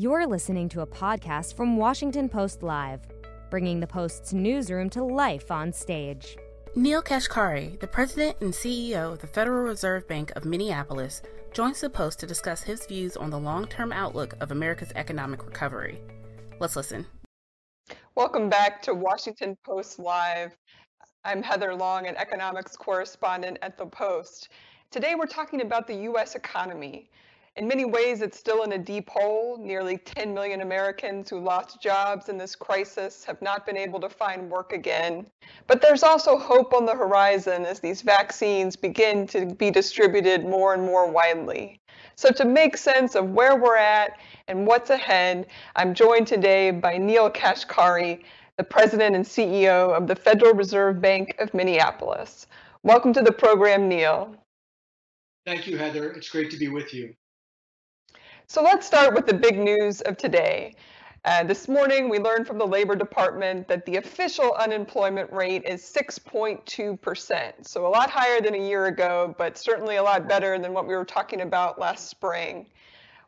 You're listening to a podcast from Washington Post Live, bringing the Post's newsroom to life on stage. Neel Kashkari, the president and CEO of the Federal Reserve Bank of Minneapolis, joins the Post to discuss his views on the long term outlook of America's economic recovery. Let's listen. Welcome back to Washington Post Live. I'm Heather Long, an economics correspondent at the Post. Today we're talking about the U.S. economy. In many ways, it's still in a deep hole. Nearly 10 million Americans who lost jobs in this crisis have not been able to find work again. But there's also hope on the horizon as these vaccines begin to be distributed more and more widely. So, to make sense of where we're at and what's ahead, I'm joined today by Neel Kashkari, the president and CEO of the Federal Reserve Bank of Minneapolis. Welcome to the program, Neel. Thank you, Heather. It's great to be with you. So let's start with the big news of today. Uh, this morning, we learned from the Labor Department that the official unemployment rate is 6.2%. So a lot higher than a year ago, but certainly a lot better than what we were talking about last spring.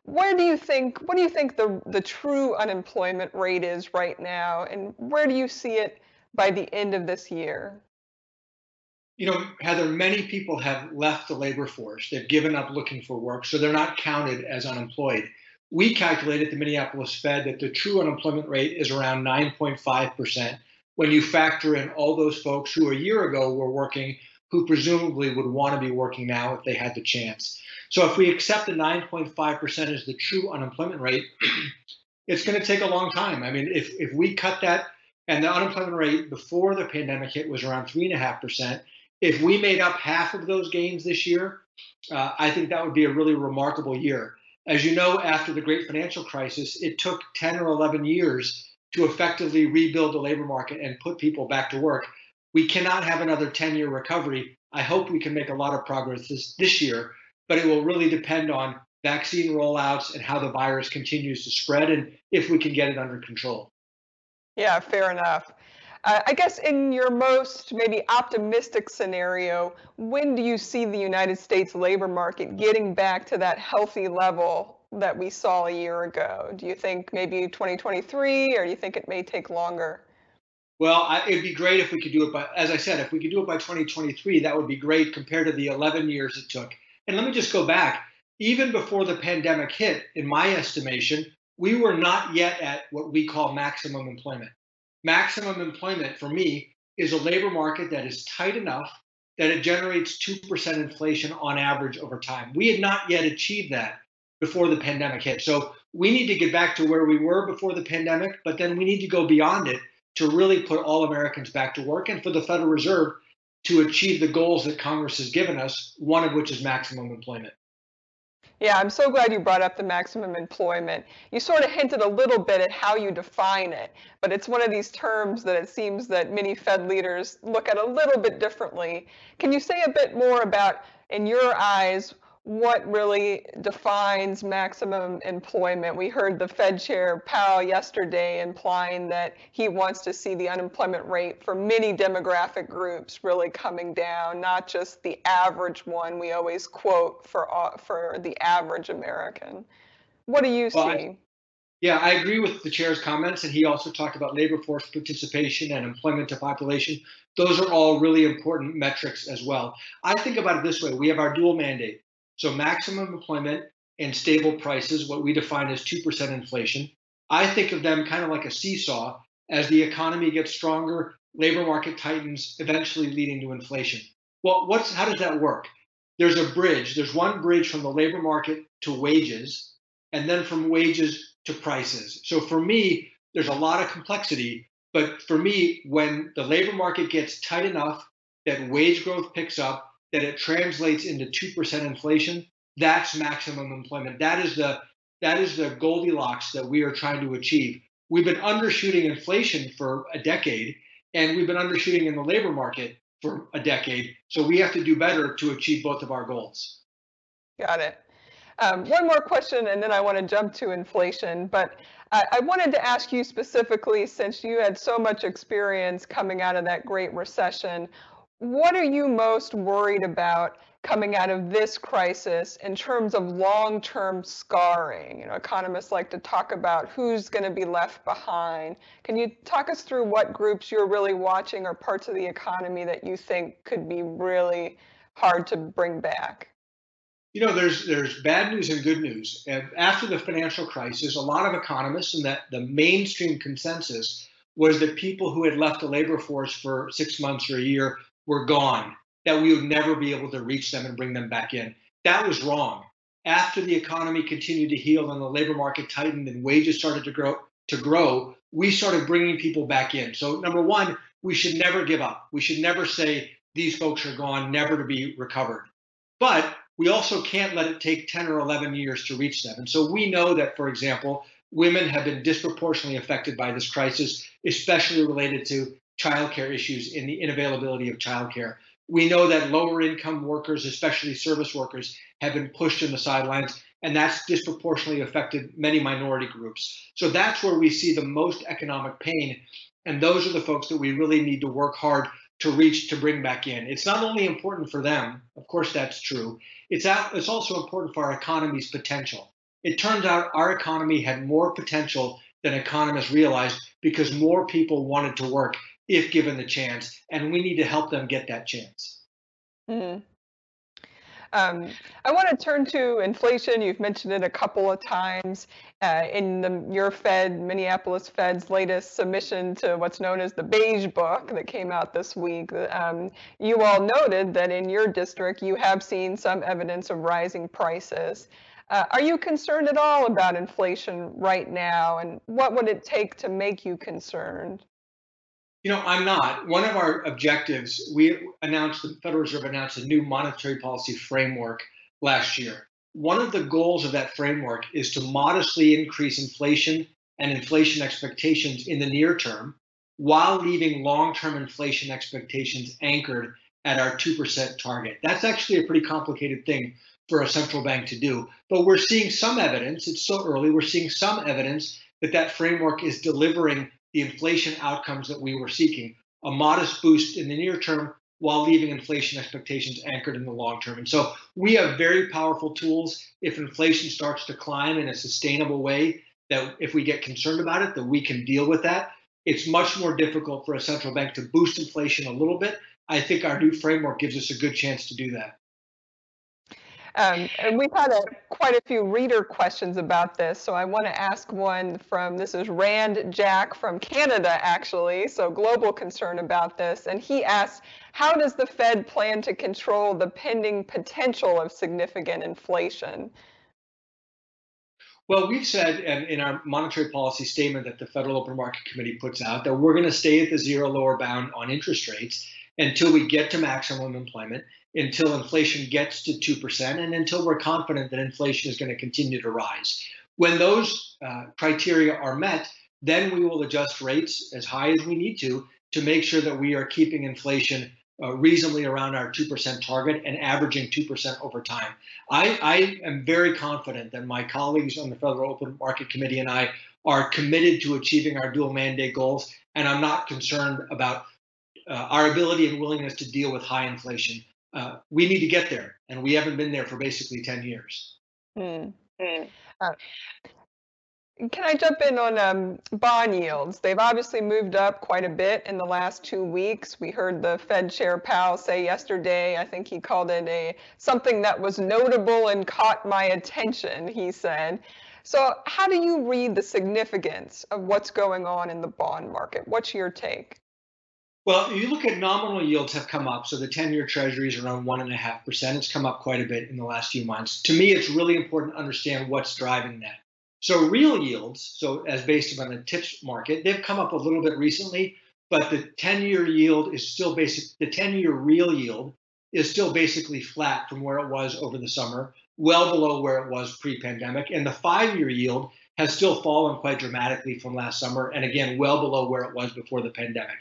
Where do you think, what do you think the, the true unemployment rate is right now? And where do you see it by the end of this year? You know, Heather, many people have left the labor force. They've given up looking for work, so they're not counted as unemployed. We calculate at the Minneapolis Fed that the true unemployment rate is around 9.5% when you factor in all those folks who a year ago were working, who presumably would want to be working now if they had the chance. So if we accept the 9.5% as the true unemployment rate, it's going to take a long time. I mean, if, if we cut that, and the unemployment rate before the pandemic hit was around 3.5%, if we made up half of those gains this year, uh, I think that would be a really remarkable year. As you know, after the great financial crisis, it took 10 or 11 years to effectively rebuild the labor market and put people back to work. We cannot have another 10 year recovery. I hope we can make a lot of progress this, this year, but it will really depend on vaccine rollouts and how the virus continues to spread and if we can get it under control. Yeah, fair enough. Uh, I guess in your most maybe optimistic scenario, when do you see the United States labor market getting back to that healthy level that we saw a year ago? Do you think maybe 2023 or do you think it may take longer? Well, I, it'd be great if we could do it by, as I said, if we could do it by 2023, that would be great compared to the 11 years it took. And let me just go back. Even before the pandemic hit, in my estimation, we were not yet at what we call maximum employment maximum employment for me is a labor market that is tight enough that it generates 2% inflation on average over time. We had not yet achieved that before the pandemic hit. So we need to get back to where we were before the pandemic, but then we need to go beyond it to really put all Americans back to work and for the Federal Reserve to achieve the goals that Congress has given us, one of which is maximum employment. Yeah, I'm so glad you brought up the maximum employment. You sort of hinted a little bit at how you define it, but it's one of these terms that it seems that many Fed leaders look at a little bit differently. Can you say a bit more about, in your eyes, what really defines maximum employment. We heard the Fed chair Powell yesterday implying that he wants to see the unemployment rate for many demographic groups really coming down, not just the average one we always quote for uh, for the average American. What do you well, see? I, yeah, I agree with the chair's comments, and he also talked about labor force participation and employment to population. Those are all really important metrics as well. I think about it this way: we have our dual mandate so maximum employment and stable prices, what we define as 2% inflation. I think of them kind of like a seesaw. As the economy gets stronger, labor market tightens, eventually leading to inflation. Well, what's how does that work? There's a bridge. There's one bridge from the labor market to wages, and then from wages to prices. So for me, there's a lot of complexity. But for me, when the labor market gets tight enough that wage growth picks up, that it translates into 2% inflation, that's maximum employment. That is the That is the Goldilocks that we are trying to achieve. We've been undershooting inflation for a decade, and we've been undershooting in the labor market for a decade. So we have to do better to achieve both of our goals. Got it. Um, one more question, and then I want to jump to inflation. But I, I, wanted to ask you specifically, since you had so much experience coming out of that Great Recession, what are you most worried about coming out of this crisis in terms of long-term scarring? You know, economists like to talk about who's going to be left behind. Can you talk us through what groups you're really watching or parts of the economy that you think could be really hard to bring back? You know, there's there's bad news and good news. After the financial crisis, a lot of economists and that the mainstream consensus was that people who had left the labor force for six months or a year were gone that we would never be able to reach them and bring them back in. That was wrong. After the economy continued to heal and the labor market tightened and wages started to grow, to grow, we started bringing people back in. So number one, we should never give up. We should never say these folks are gone, never to be recovered. But we also can't let it take 10 or 11 years to reach them. And so we know that, for example, women have been disproportionately affected by this crisis, especially related to childcare issues in the inavailability of childcare. We know that lower income workers, especially service workers, have been pushed in the sidelines, and that's disproportionately affected many minority groups. So that's where we see the most economic pain. And those are the folks that we really need to work hard to reach to bring back in. It's not only important for them, of course, that's true. It's, out, it's also important for our economy's potential. It turns out our economy had more potential than economists realized because more people wanted to work if given the chance, and we need to help them get that chance. Mm-hmm. Um, I want to turn to inflation. You've mentioned it a couple of times uh, in the, your Fed, Minneapolis Fed's latest submission to what's known as the Beige Book that came out this week. Um, you all noted that in your district you have seen some evidence of rising prices. Uh, are you concerned at all about inflation right now, and what would it take to make you concerned? You know, I'm not. One of our objectives, we announced, the Federal Reserve announced a new monetary policy framework last year. One of the goals of that framework is to modestly increase inflation and inflation expectations in the near term while leaving long term inflation expectations anchored at our 2% target. That's actually a pretty complicated thing for a central bank to do. But we're seeing some evidence, it's so early, we're seeing some evidence that that framework is delivering the inflation outcomes that we were seeking a modest boost in the near term while leaving inflation expectations anchored in the long term. And so we have very powerful tools if inflation starts to climb in a sustainable way that if we get concerned about it that we can deal with that. It's much more difficult for a central bank to boost inflation a little bit. I think our new framework gives us a good chance to do that. Um, and we've had a, quite a few reader questions about this, so I want to ask one from this is Rand Jack from Canada, actually, so global concern about this. And he asks, how does the Fed plan to control the pending potential of significant inflation? Well, we've said in our monetary policy statement that the Federal Open Market Committee puts out that we're going to stay at the zero lower bound on interest rates until we get to maximum employment until inflation gets to 2% and until we're confident that inflation is going to continue to rise. When those uh, criteria are met, then we will adjust rates as high as we need to to make sure that we are keeping inflation uh, reasonably around our 2% target and averaging 2% over time. I, I am very confident that my colleagues on the Federal Open Market Committee and I are committed to achieving our dual mandate goals, and I'm not concerned about uh, our ability and willingness to deal with high inflation uh, we need to get there, and we haven't been there for basically 10 years. Mm. Mm. Uh, can I jump in on um, bond yields? They've obviously moved up quite a bit in the last two weeks. We heard the Fed Chair Powell say yesterday, I think he called it a something that was notable and caught my attention, he said. So how do you read the significance of what's going on in the bond market? What's your take? Well, you look at nominal yields have come up. So the 10 year treasury is around 1.5%. It's come up quite a bit in the last few months. To me, it's really important to understand what's driving that. So real yields, so as based on the TIPS market, they've come up a little bit recently, but the 10 year yield is still basic. The 10 year real yield is still basically flat from where it was over the summer. well below where it was pre pandemic. And the five year yield has still fallen quite dramatically from last summer, and again, well below where it was before the pandemic.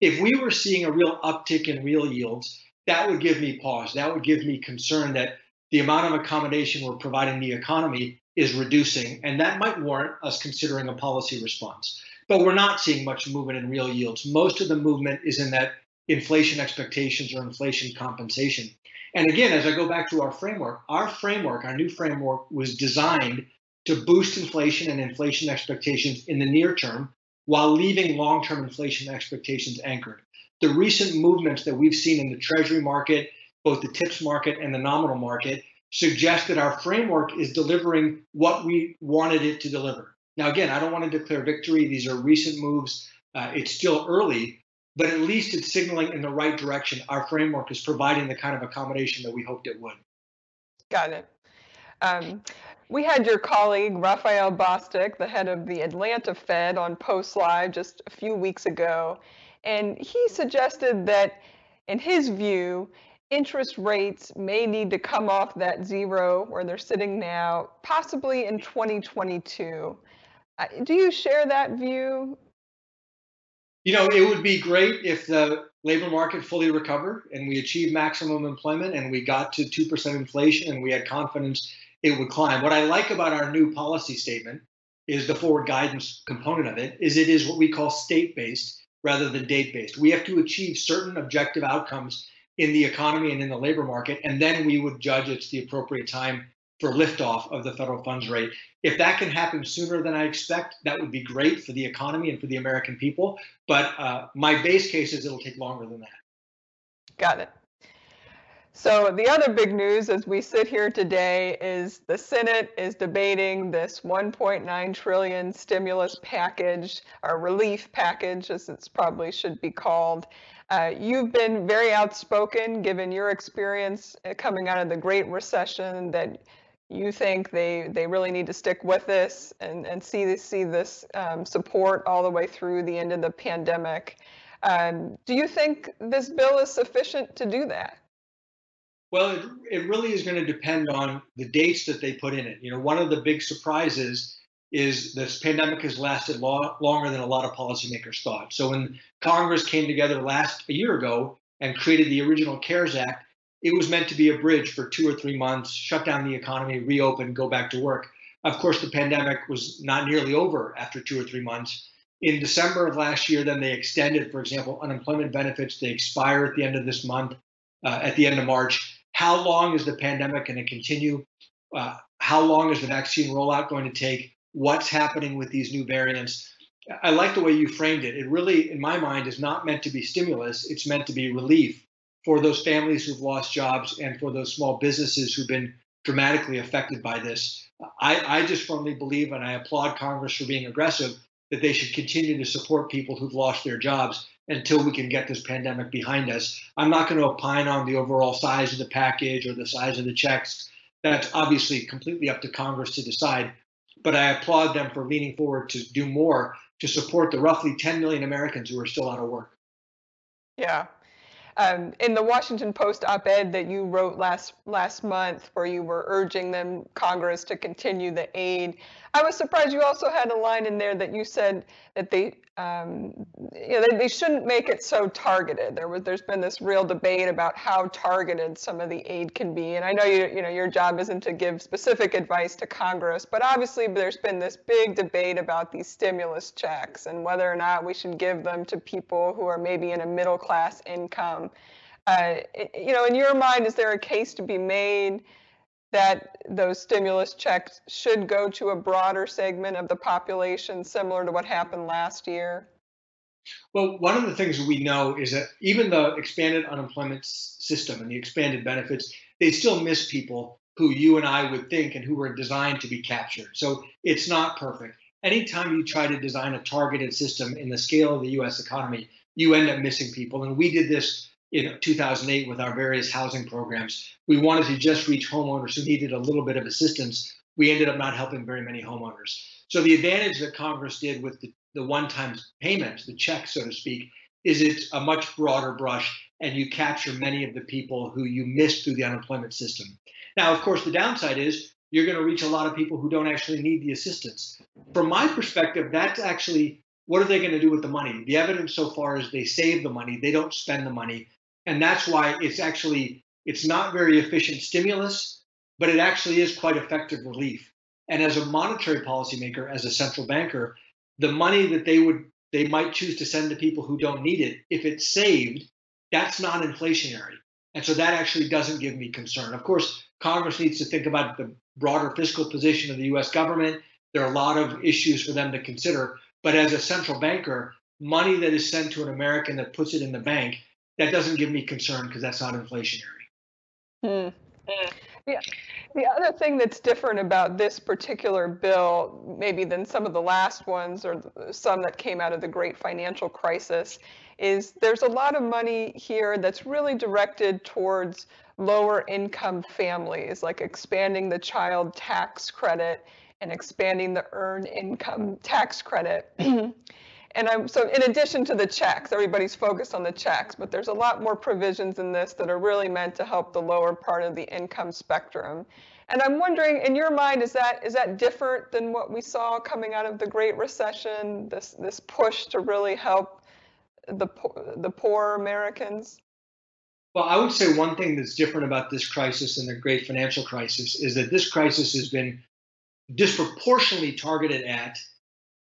If we were seeing a real uptick in real yields, that would give me pause. That would give me concern that the amount of accommodation we're providing the economy is reducing, and that might warrant us considering a policy response. But we're not seeing much movement in real yields. Most of the movement is in that inflation expectations or inflation compensation. And again, as I go back to our framework, our framework, our new framework was designed to boost inflation and inflation expectations in the near term while leaving long term inflation expectations anchored. The recent movements that we've seen in the treasury market, both the TIPS market and the nominal market, suggest that our framework is delivering what we wanted it to deliver. Now, again, I don't want to declare victory. These are recent moves. Uh, it's still early, but at least it's signaling in the right direction. Our framework is providing the kind of accommodation that we hoped it would. Got it. Um, we had your colleague Raphael Bostic, the head of the Atlanta Fed, on Post Live just a few weeks ago, and he suggested that, in his view, interest rates may need to come off that zero where they're sitting now, possibly in 2022. Uh, do you share that view? You know, it would be great if the labor market fully recovered and we achieved maximum employment and we got to 2% inflation and we had confidence it would climb. What I like about our new policy statement is the forward guidance component of it is it is what we call state-based rather than date-based. We have to achieve certain objective outcomes in the economy and in the labor market, and then we would judge it's the appropriate time for liftoff of the federal funds rate. If that can happen sooner than I expect, that would be great for the economy and for the American people. But uh, my base case is it'll take longer than that. Got it. So the other big news as we sit here today is the Senate is debating this 1.9 trillion stimulus package or relief package as it's probably should be called. Uh, you've been very outspoken given your experience uh, coming out of the Great Recession that you think they, they really need to stick with this and, and see, see this um, support all the way through the end of the pandemic. Um, do you think this bill is sufficient to do that? Well, it, it really is going to depend on the dates that they put in it. You know, one of the big surprises is this pandemic has lasted lo- longer than a lot of policymakers thought. So when Congress came together last a year ago and created the original CARES Act, it was meant to be a bridge for two or three months, shut down the economy, reopen, go back to work. Of course, the pandemic was not nearly over after two or three months. In December of last year, then they extended, for example, unemployment benefits. They expire at the end of this month, uh, at the end of March. How long is the pandemic going to continue? Uh, how long is the vaccine rollout going to take? What's happening with these new variants? I like the way you framed it. It really, in my mind, is not meant to be stimulus. It's meant to be relief for those families who've lost jobs and for those small businesses who've been dramatically affected by this. I, I just firmly believe, and I applaud Congress for being aggressive, that they should continue to support people who've lost their jobs until we can get this pandemic behind us. I'm not going to opine on the overall size of the package or the size of the checks. That's obviously completely up to Congress to decide. But I applaud them for leaning forward to do more to support the roughly 10 million Americans who are still out of work. Yeah, um, in the Washington Post op-ed that you wrote last last month, where you were urging them Congress to continue the aid, I was surprised you also had a line in there that you said that they, um, you know, they, they shouldn't make it so targeted. There was there's been this real debate about how targeted some of the aid can be, and I know you you know your job isn't to give specific advice to Congress, but obviously there's been this big debate about these stimulus checks and whether or not we should give them to people who are maybe in a middle class income. Uh, you know, in your mind, is there a case to be made? That those stimulus checks should go to a broader segment of the population, similar to what happened last year? Well, one of the things we know is that even the expanded unemployment system and the expanded benefits, they still miss people who you and I would think and who were designed to be captured. So it's not perfect. Anytime you try to design a targeted system in the scale of the US economy, you end up missing people. And we did this in 2008 with our various housing programs. We wanted to just reach homeowners who needed a little bit of assistance. We ended up not helping very many homeowners. So the advantage that Congress did with the, the one-time payment, the check, so to speak, is it's a much broader brush and you capture many of the people who you missed through the unemployment system. Now, of course, the downside is you're going to reach a lot of people who don't actually need the assistance. From my perspective, that's actually what are they going to do with the money? The evidence so far is they save the money, they don't spend the money, and that's why it's actually it's not very efficient stimulus, but it actually is quite effective relief. And as a monetary policymaker, as a central banker, the money that they would they might choose to send to people who don't need it, if it's saved, that's not inflationary. And so that actually doesn't give me concern. Of course, Congress needs to think about the broader fiscal position of the US government. There are a lot of issues for them to consider. But as a central banker, money that is sent to an American that puts it in the bank, that doesn't give me concern because that's not inflationary. Hmm. Yeah. The other thing that's different about this particular bill, maybe than some of the last ones or some that came out of the great financial crisis, is there's a lot of money here that's really directed towards lower income families, like expanding the child tax credit and expanding the earned income tax credit. And I'm so in addition to the checks, everybody's focused on the checks, but there's a lot more provisions in this that are really meant to help the lower part of the income spectrum. And I'm wondering, in your mind, is that is that different than what we saw coming out of the Great Recession? This this push to really help the the poor Americans. Well, I would say one thing that's different about this crisis and the great financial crisis is that this crisis has been disproportionately targeted at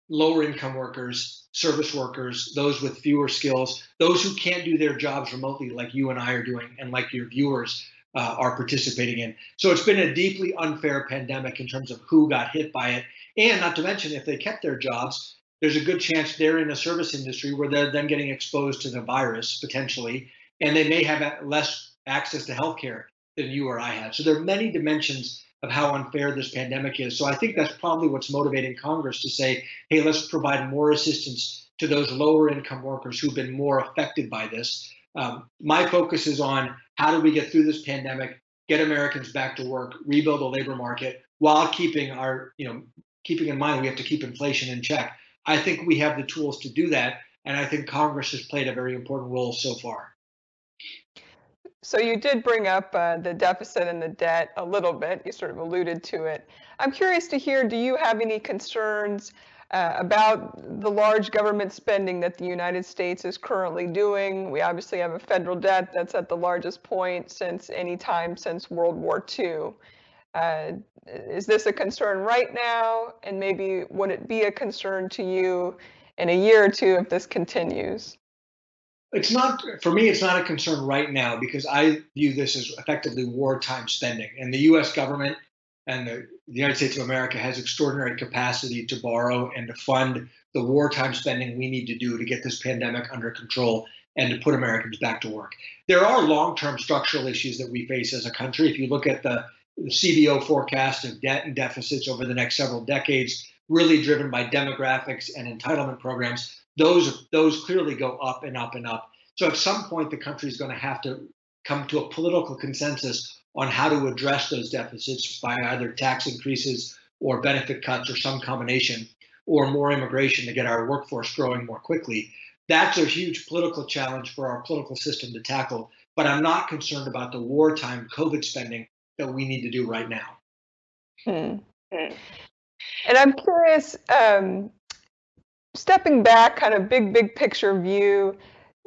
lower income workers, service workers, those with fewer skills, those who can't do their jobs remotely, like you and I are doing, and like your viewers uh, are participating in. So it's been a deeply unfair pandemic in terms of who got hit by it. And not to mention, if they kept their jobs, there's a good chance they're in a service industry where they're then getting exposed to the virus potentially, and they may have less access to healthcare than you or I have. So there are many dimensions of how unfair this pandemic is. So I think that's probably what's motivating Congress to say, hey, let's provide more assistance to those lower income workers who've been more affected by this. Um, my focus is on how do we get through this pandemic, get Americans back to work, rebuild the labor market while keeping our, you know, keeping in mind we have to keep inflation in check. I think we have the tools to do that. And I think Congress has played a very important role so far. So you did bring up uh, the deficit and the debt a little bit. You sort of alluded to it. I'm curious to hear, do you have any concerns uh, about the large government spending that the United States is currently doing? We obviously have a federal debt that's at the largest point since any time since World War II. Uh, is this a concern right now? And maybe would it be a concern to you in a year or two if this continues? It's not for me. It's not a concern right now because I view this as effectively wartime spending, and the U.S. government and the, the United States of America has extraordinary capacity to borrow and to fund the wartime spending we need to do to get this pandemic under control and to put Americans back to work. There are long-term structural issues that we face as a country. If you look at the, the CBO forecast of debt and deficits over the next several decades, really driven by demographics and entitlement programs, those those clearly go up and up and up. So at some point, the country is going to have to come to a political consensus on how to address those deficits by either tax increases or benefit cuts or some combination, or more immigration to get our workforce growing more quickly. That's a huge political challenge for our political system to tackle. But I'm not concerned about the wartime COVID spending that we need to do right now. Hmm. hmm. And I'm curious, um, stepping back, kind of big, big picture view,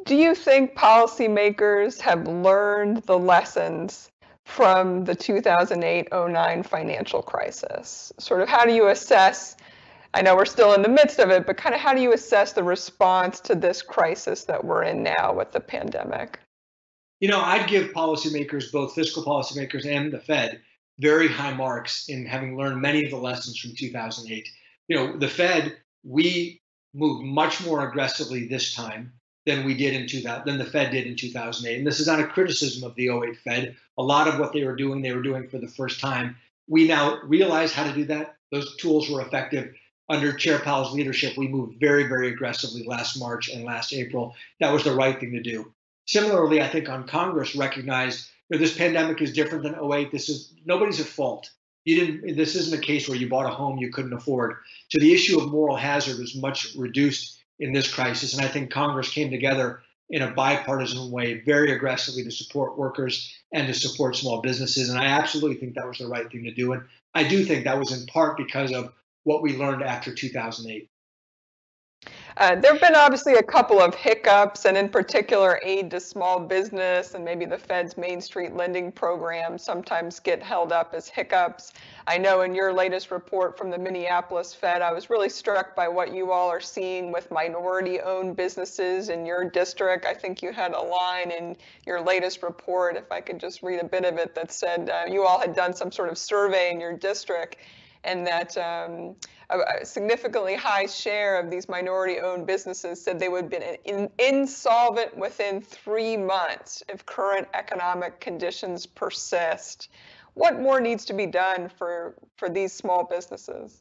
do you think policymakers have learned the lessons from the 2008 09 financial crisis? Sort of how do you assess? I know we're still in the midst of it, but kind of how do you assess the response to this crisis that we're in now with the pandemic? You know, I'd give policymakers, both fiscal policymakers and the Fed, very high marks in having learned many of the lessons from 2008. You know, the Fed, we moved much more aggressively this time than we did in 2000 than the Fed did in 2008. And this is not a criticism of the 08 Fed. A lot of what they were doing, they were doing for the first time. We now realize how to do that. Those tools were effective. Under Chair Powell's leadership, we moved very, very aggressively last March and last April. That was the right thing to do. Similarly, I think on Congress recognized know, this pandemic is different than 08. This is nobody's at fault. You didn't. This isn't a case where you bought a home you couldn't afford. So the issue of moral hazard was much reduced in this crisis, and I think Congress came together in a bipartisan way very aggressively to support workers and to support small businesses. And I absolutely think that was the right thing to do. And I do think that was in part because of what we learned after 2008. Uh, there have been obviously a couple of hiccups, and in particular, aid to small business and maybe the Fed's Main Street lending program sometimes get held up as hiccups. I know in your latest report from the Minneapolis Fed, I was really struck by what you all are seeing with minority owned businesses in your district. I think you had a line in your latest report, if I could just read a bit of it, that said uh, you all had done some sort of survey in your district and that um, a, significantly high share of these minority-owned businesses said they would have been in, insolvent within three months if current economic conditions persist. What more needs to be done for, for these small businesses?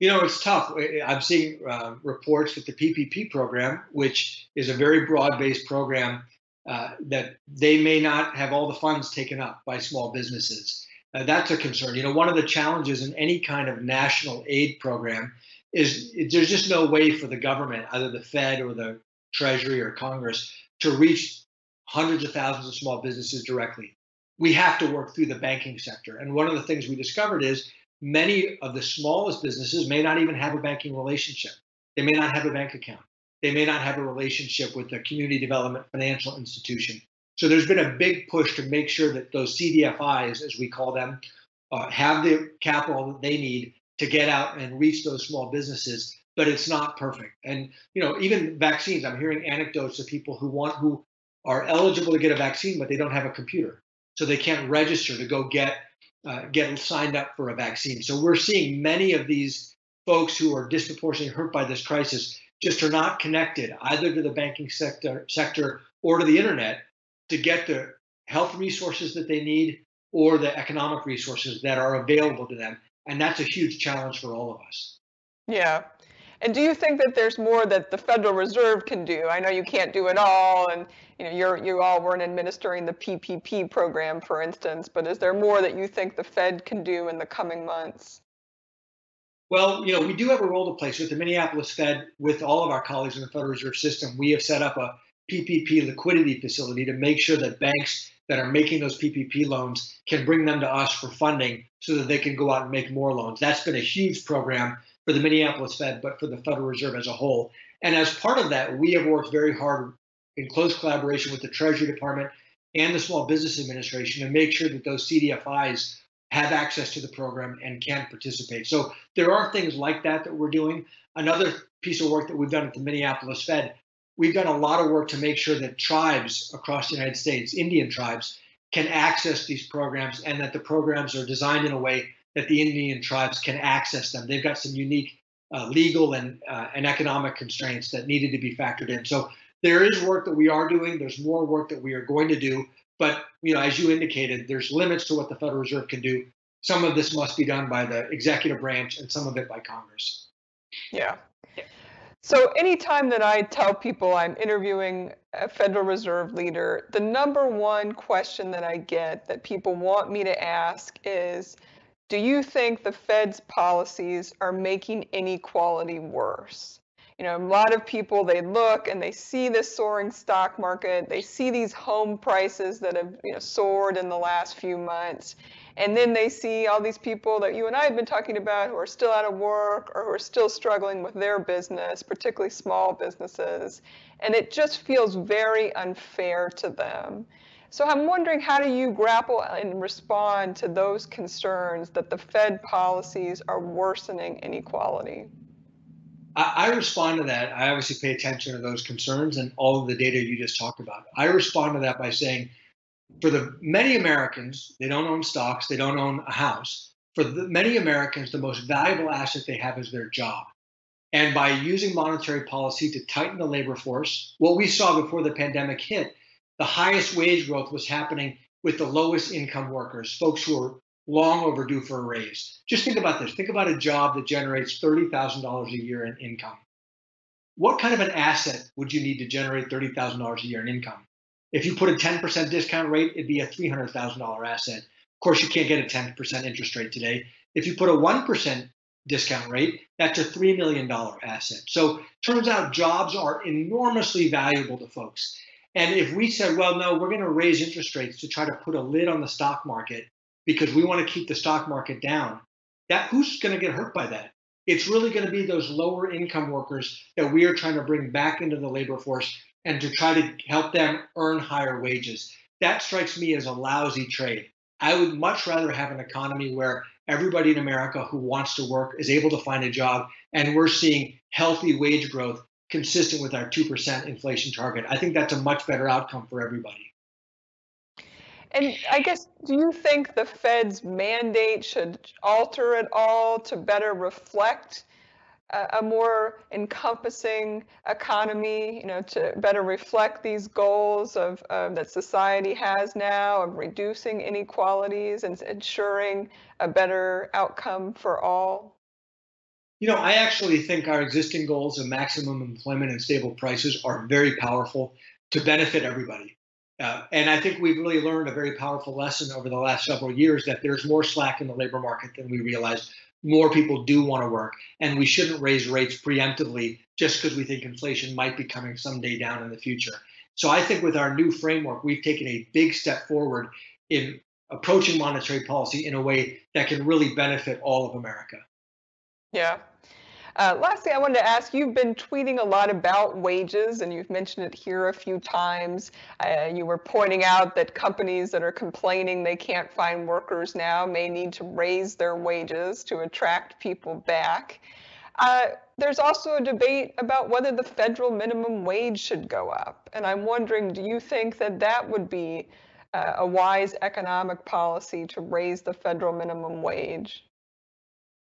You know, it's tough. I'm seeing uh, reports that the PPP program, which is a very broad-based program, uh, that they may not have all the funds taken up by small businesses uh, that's a concern. You know, one of the challenges in any kind of national aid program is there's just no way for the government, either the Fed or the Treasury or Congress, to reach hundreds of thousands of small businesses directly. We have to work through the banking sector. And one of the things we discovered is many of the smallest businesses may not even have a banking relationship. They may not have a bank account. They may not have a relationship with a community development financial institution. So there's been a big push to make sure that those CDFIs, as we call them, uh, have the capital that they need to get out and reach those small businesses. But it's not perfect. And you know, even vaccines, I'm hearing anecdotes of people who want who are eligible to get a vaccine, but they don't have a computer, so they can't register to go get uh, get signed up for a vaccine. So we're seeing many of these folks who are disproportionately hurt by this crisis just are not connected either to the banking sector sector or to the internet to get the health resources that they need or the economic resources that are available to them. And that's a huge challenge for all of us. Yeah. And do you think that there's more that the Federal Reserve can do? I know you can't do it all, and you know you're you all weren't administering the PPP program, for instance. But is there more that you think the Fed can do in the coming months? Well, you know, we do have a role to play. So, with the Minneapolis Fed, with all of our colleagues in the Federal Reserve System, we have set up a PPP liquidity facility to make sure that banks that are making those PPP loans can bring them to us for funding so that they can go out and make more loans. That's been a huge program for the Minneapolis Fed, but for the Federal Reserve as a whole. And as part of that, we have worked very hard in close collaboration with the Treasury Department and the Small Business Administration to make sure that those CDFIs have access to the program and can participate. So there are things like that that we're doing. Another piece of work that we've done at the Minneapolis Fed we've done a lot of work to make sure that tribes across the United States, Indian tribes, can access these programs and that the programs are designed in a way that the Indian tribes can access them. They've got some unique uh, legal and, uh, and economic constraints that needed to be factored in. So there is work that we are doing. There's more work that we are going to do. But you know, as you indicated, there's limits to what the Federal Reserve can do. Some of this must be done by the executive branch, and some of it by Congress. Yeah, so anytime that I tell people I'm interviewing a Federal Reserve leader, the number one question that I get that people want me to ask is, do you think the Fed's policies are making inequality worse? You know, a lot of people they look and they see this soaring stock market, they see these home prices that have you know, soared in the last few months, and then they see all these people that you and I have been talking about who are still out of work or who are still struggling with their business, particularly small businesses. And it just feels very unfair to them. So I'm wondering how do you grapple and respond to those concerns that the Fed policies are worsening inequality? I, respond to that. I obviously pay attention to those concerns and all of the data you just talked about. I respond to that by saying for the many Americans, they don't own stocks, they don't own a house. For the many Americans, the most valuable asset they have is their job. And by using monetary policy to tighten the labor force, what we saw before the pandemic hit, the highest wage growth was happening with the lowest income workers, folks who are long overdue for a raise. Just think about this. Think about a job that generates $30,000 a year in income. What kind of an asset would you need to generate $30,000 a year in income? If you put a 10% discount rate, it'd be a $300,000 asset. Of course, you can't get a 10% interest rate today. If you put a 1% discount rate, that's a $3 million asset. So turns out jobs are enormously valuable to folks. And if we said, well, no, we're going to raise interest rates to try to put a lid on the stock market because we want to keep the stock market down, that who's going to get hurt by that? It's really going to be those lower income workers that we are trying to bring back into the labor force and to try to help them earn higher wages. That strikes me as a lousy trade. I would much rather have an economy where everybody in America who wants to work is able to find a job and we're seeing healthy wage growth consistent with our 2% inflation target. I think that's a much better outcome for everybody. And I guess, do you think the Fed's mandate should alter at all to better reflect a, a more encompassing economy, you know, to better reflect these goals of um, that society has now of reducing inequalities and ensuring a better outcome for all? You know, I actually think our existing goals of maximum employment and stable prices are very powerful to benefit everybody. Uh, and I think we've really learned a very powerful lesson over the last several years that there's more slack in the labor market than we realized. More people do want to work, and we shouldn't raise rates preemptively just because we think inflation might be coming someday down in the future. So I think with our new framework, we've taken a big step forward in approaching monetary policy in a way that can really benefit all of America. Yeah, uh, lastly, I wanted to ask you've been tweeting a lot about wages, and you've mentioned it here a few times. Uh, you were pointing out that companies that are complaining they can't find workers now may need to raise their wages to attract people back. Uh, there's also a debate about whether the federal minimum wage should go up. And I'm wondering do you think that that would be uh, a wise economic policy to raise the federal minimum wage?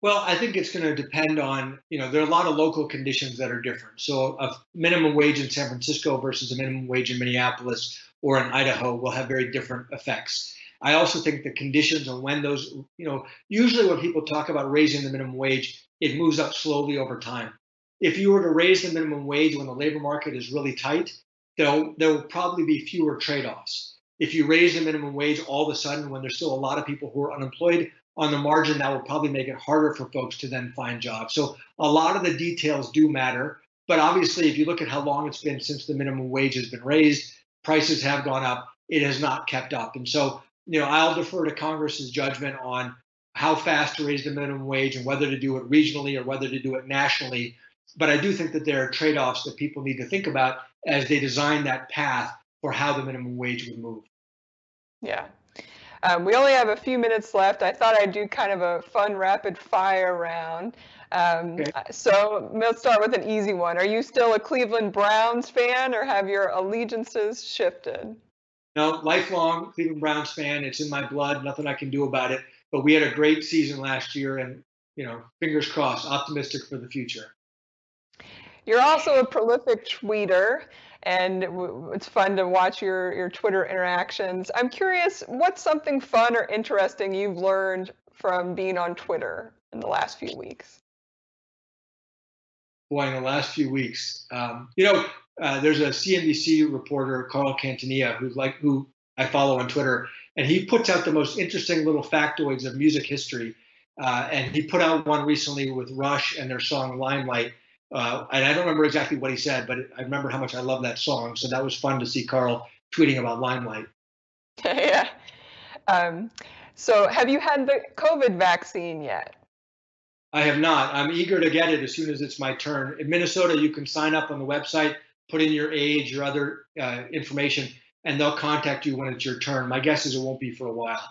Well, I think it's going to depend on, you know, there are a lot of local conditions that are different. So a minimum wage in San Francisco versus a minimum wage in Minneapolis or in Idaho will have very different effects. I also think the conditions on when those, you know, usually when people talk about raising the minimum wage, it moves up slowly over time. If you were to raise the minimum wage when the labor market is really tight, there there will probably be fewer trade-offs. If you raise the minimum wage all of a sudden when there's still a lot of people who are unemployed, on the margin that will probably make it harder for folks to then find jobs. So a lot of the details do matter. But obviously, if you look at how long it's been since the minimum wage has been raised, prices have gone up. It has not kept up. And so, you know, I'll defer to Congress's judgment on how fast to raise the minimum wage and whether to do it regionally or whether to do it nationally. But I do think that there are trade offs that people need to think about as they design that path for how the minimum wage would move. Yeah, um, we only have a few minutes left. I thought I'd do kind of a fun rapid fire round. Um, okay. So let's start with an easy one. Are you still a Cleveland Browns fan or have your allegiances shifted? No, lifelong Cleveland Browns fan. It's in my blood. Nothing I can do about it. But we had a great season last year and, you know, fingers crossed, optimistic for the future. You're also a prolific tweeter and it's fun to watch your, your Twitter interactions. I'm curious, what's something fun or interesting you've learned from being on Twitter in the last few weeks? Boy, in the last few weeks, um, you know, uh, there's a CNBC reporter, Carl Quintanilla, who's like who I follow on Twitter, and he puts out the most interesting little factoids of music history. Uh, and he put out one recently with Rush and their song Limelight. Uh, and I don't remember exactly what he said, but I remember how much I love that song. So that was fun to see Carl tweeting about Limelight. yeah. Um, so have you had the COVID vaccine yet? I have not. I'm eager to get it as soon as it's my turn. In Minnesota, you can sign up on the website, put in your age, your other uh, information, and they'll contact you when it's your turn. My guess is it won't be for a while.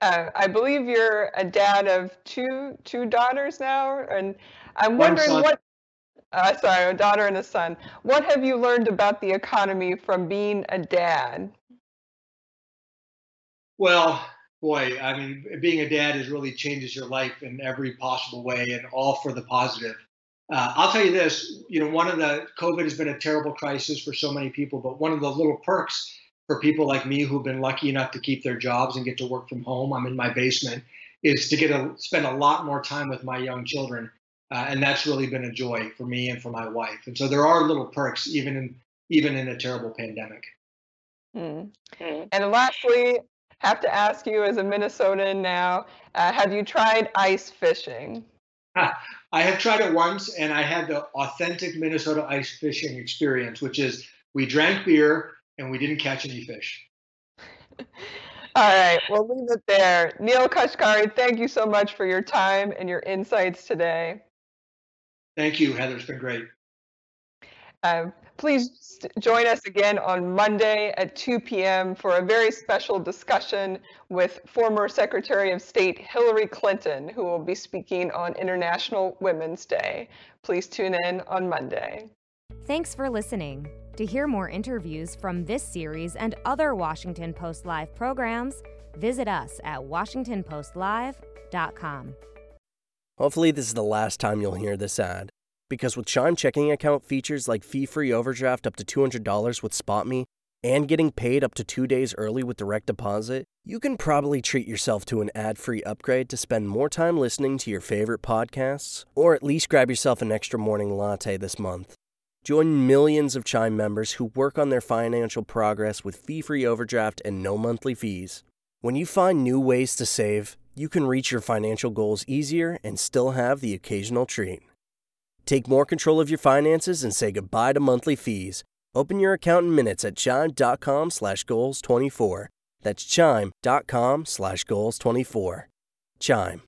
Uh, I believe you're a dad of two two daughters now, and I'm wondering what. Uh, sorry, a daughter and a son. What have you learned about the economy from being a dad? Well, boy, I mean, being a dad is really changes your life in every possible way, and all for the positive. Uh, I'll tell you this: you know, one of the COVID has been a terrible crisis for so many people, but one of the little perks for people like me who've been lucky enough to keep their jobs and get to work from home, I'm in my basement, is to get to spend a lot more time with my young children. Uh, and that's really been a joy for me and for my wife. And so there are little perks even in even in a terrible pandemic. Mm. And lastly, have to ask you as a Minnesotan now, uh, have you tried ice fishing? I have tried it once, and I had the authentic Minnesota ice fishing experience, which is we drank beer and we didn't catch any fish. All right, we'll leave it there. Neel Kashkari, thank you so much for your time and your insights today. Thank you, Heather. It's been great. Um, please join us again on Monday at 2 p.m. for a very special discussion with former Secretary of State Hillary Clinton, who will be speaking on International Women's Day. Please tune in on Monday. Thanks for listening. To hear more interviews from this series and other Washington Post Live programs, visit us at WashingtonPostLive.com. Hopefully, this is the last time you'll hear this ad. Because with Chime checking account features like fee free overdraft up to $200 with SpotMe and getting paid up to two days early with direct deposit, you can probably treat yourself to an ad free upgrade to spend more time listening to your favorite podcasts, or at least grab yourself an extra morning latte this month. Join millions of Chime members who work on their financial progress with fee free overdraft and no monthly fees. When you find new ways to save, you can reach your financial goals easier and still have the occasional treat. Take more control of your finances and say goodbye to monthly fees. Open your account in minutes at chime.com slash goals 24. That's chime.com slash goals 24. Chime.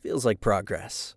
Feels like progress.